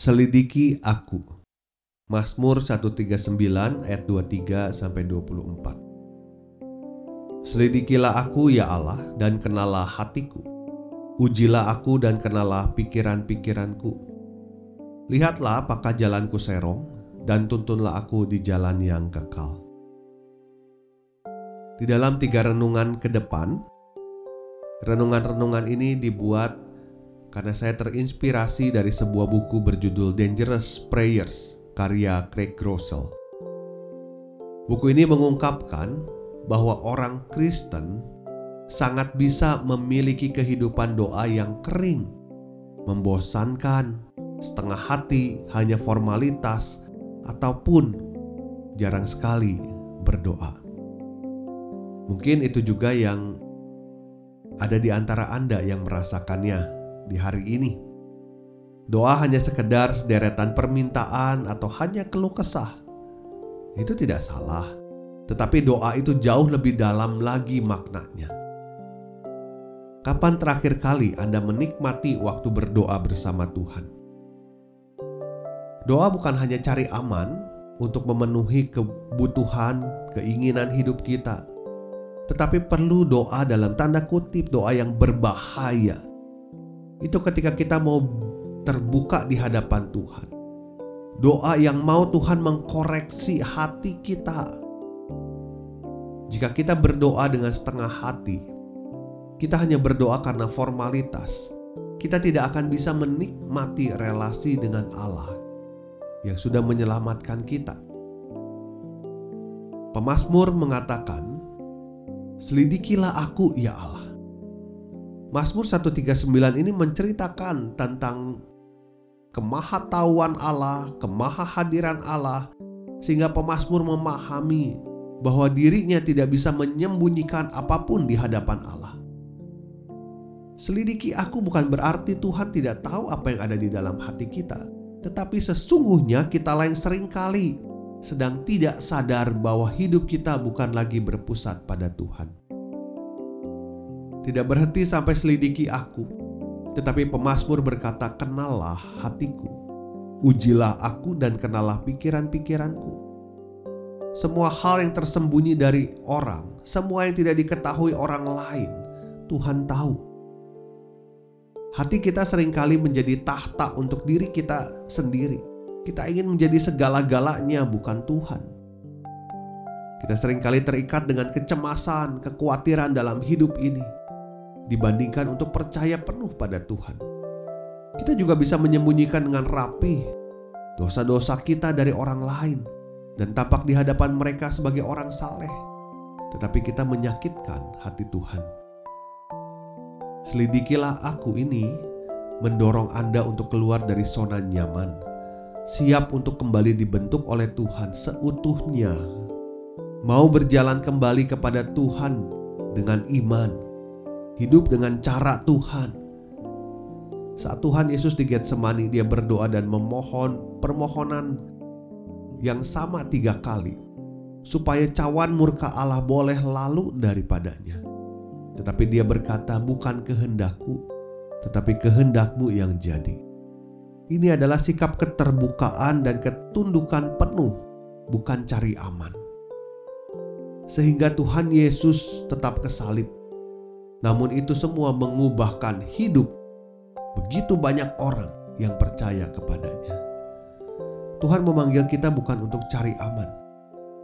Selidiki aku. Mazmur 139 ayat 23 sampai 24. Selidikilah aku ya Allah dan kenalah hatiku. Ujilah aku dan kenalah pikiran-pikiranku. Lihatlah apakah jalanku serong dan tuntunlah aku di jalan yang kekal. Di dalam tiga renungan ke depan, renungan-renungan ini dibuat karena saya terinspirasi dari sebuah buku berjudul Dangerous Prayers karya Craig Groeschel. Buku ini mengungkapkan bahwa orang Kristen sangat bisa memiliki kehidupan doa yang kering, membosankan, setengah hati, hanya formalitas, ataupun jarang sekali berdoa. Mungkin itu juga yang ada di antara Anda yang merasakannya di hari ini. Doa hanya sekedar sederetan permintaan atau hanya keluh kesah. Itu tidak salah, tetapi doa itu jauh lebih dalam lagi maknanya. Kapan terakhir kali Anda menikmati waktu berdoa bersama Tuhan? Doa bukan hanya cari aman untuk memenuhi kebutuhan, keinginan hidup kita, tetapi perlu doa dalam tanda kutip doa yang berbahaya itu ketika kita mau terbuka di hadapan Tuhan. Doa yang mau Tuhan mengkoreksi hati kita. Jika kita berdoa dengan setengah hati, kita hanya berdoa karena formalitas. Kita tidak akan bisa menikmati relasi dengan Allah yang sudah menyelamatkan kita. Pemasmur mengatakan, "Selidikilah aku, ya Allah." Mazmur 139 ini menceritakan tentang kemahatauan Allah, kemahahadiran Allah, sehingga pemazmur memahami bahwa dirinya tidak bisa menyembunyikan apa pun di hadapan Allah. Selidiki aku bukan berarti Tuhan tidak tahu apa yang ada di dalam hati kita, tetapi sesungguhnya kita lain sering kali sedang tidak sadar bahwa hidup kita bukan lagi berpusat pada Tuhan tidak berhenti sampai selidiki aku. Tetapi pemazmur berkata, "Kenalah hatiku, ujilah aku dan kenalah pikiran-pikiranku." Semua hal yang tersembunyi dari orang, semua yang tidak diketahui orang lain, Tuhan tahu. Hati kita sering kali menjadi tahta untuk diri kita sendiri. Kita ingin menjadi segala-galanya, bukan Tuhan. Kita sering kali terikat dengan kecemasan, kekhawatiran dalam hidup ini dibandingkan untuk percaya penuh pada Tuhan. Kita juga bisa menyembunyikan dengan rapi dosa-dosa kita dari orang lain dan tampak di hadapan mereka sebagai orang saleh, tetapi kita menyakitkan hati Tuhan. Selidikilah aku ini mendorong Anda untuk keluar dari zona nyaman, siap untuk kembali dibentuk oleh Tuhan seutuhnya, mau berjalan kembali kepada Tuhan dengan iman hidup dengan cara Tuhan. Saat Tuhan Yesus di Getsemani, dia berdoa dan memohon permohonan yang sama tiga kali, supaya cawan murka Allah boleh lalu daripadanya. Tetapi dia berkata, "Bukan kehendakku, tetapi kehendakmu yang jadi." Ini adalah sikap keterbukaan dan ketundukan penuh, bukan cari aman. Sehingga Tuhan Yesus tetap kesalib namun itu semua mengubahkan hidup begitu banyak orang yang percaya kepadanya. Tuhan memanggil kita bukan untuk cari aman,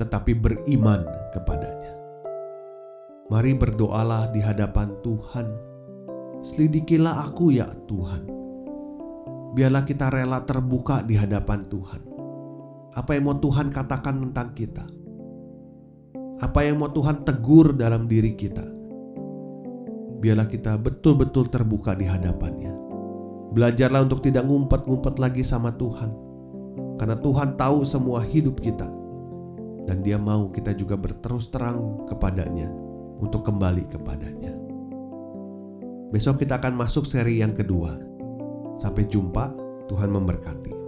tetapi beriman kepadanya. Mari berdoalah di hadapan Tuhan. Selidikilah aku ya Tuhan. Biarlah kita rela terbuka di hadapan Tuhan. Apa yang mau Tuhan katakan tentang kita? Apa yang mau Tuhan tegur dalam diri kita. Biarlah kita betul-betul terbuka di hadapannya. Belajarlah untuk tidak ngumpet-ngumpet lagi sama Tuhan. Karena Tuhan tahu semua hidup kita. Dan dia mau kita juga berterus terang kepadanya untuk kembali kepadanya. Besok kita akan masuk seri yang kedua. Sampai jumpa, Tuhan memberkati.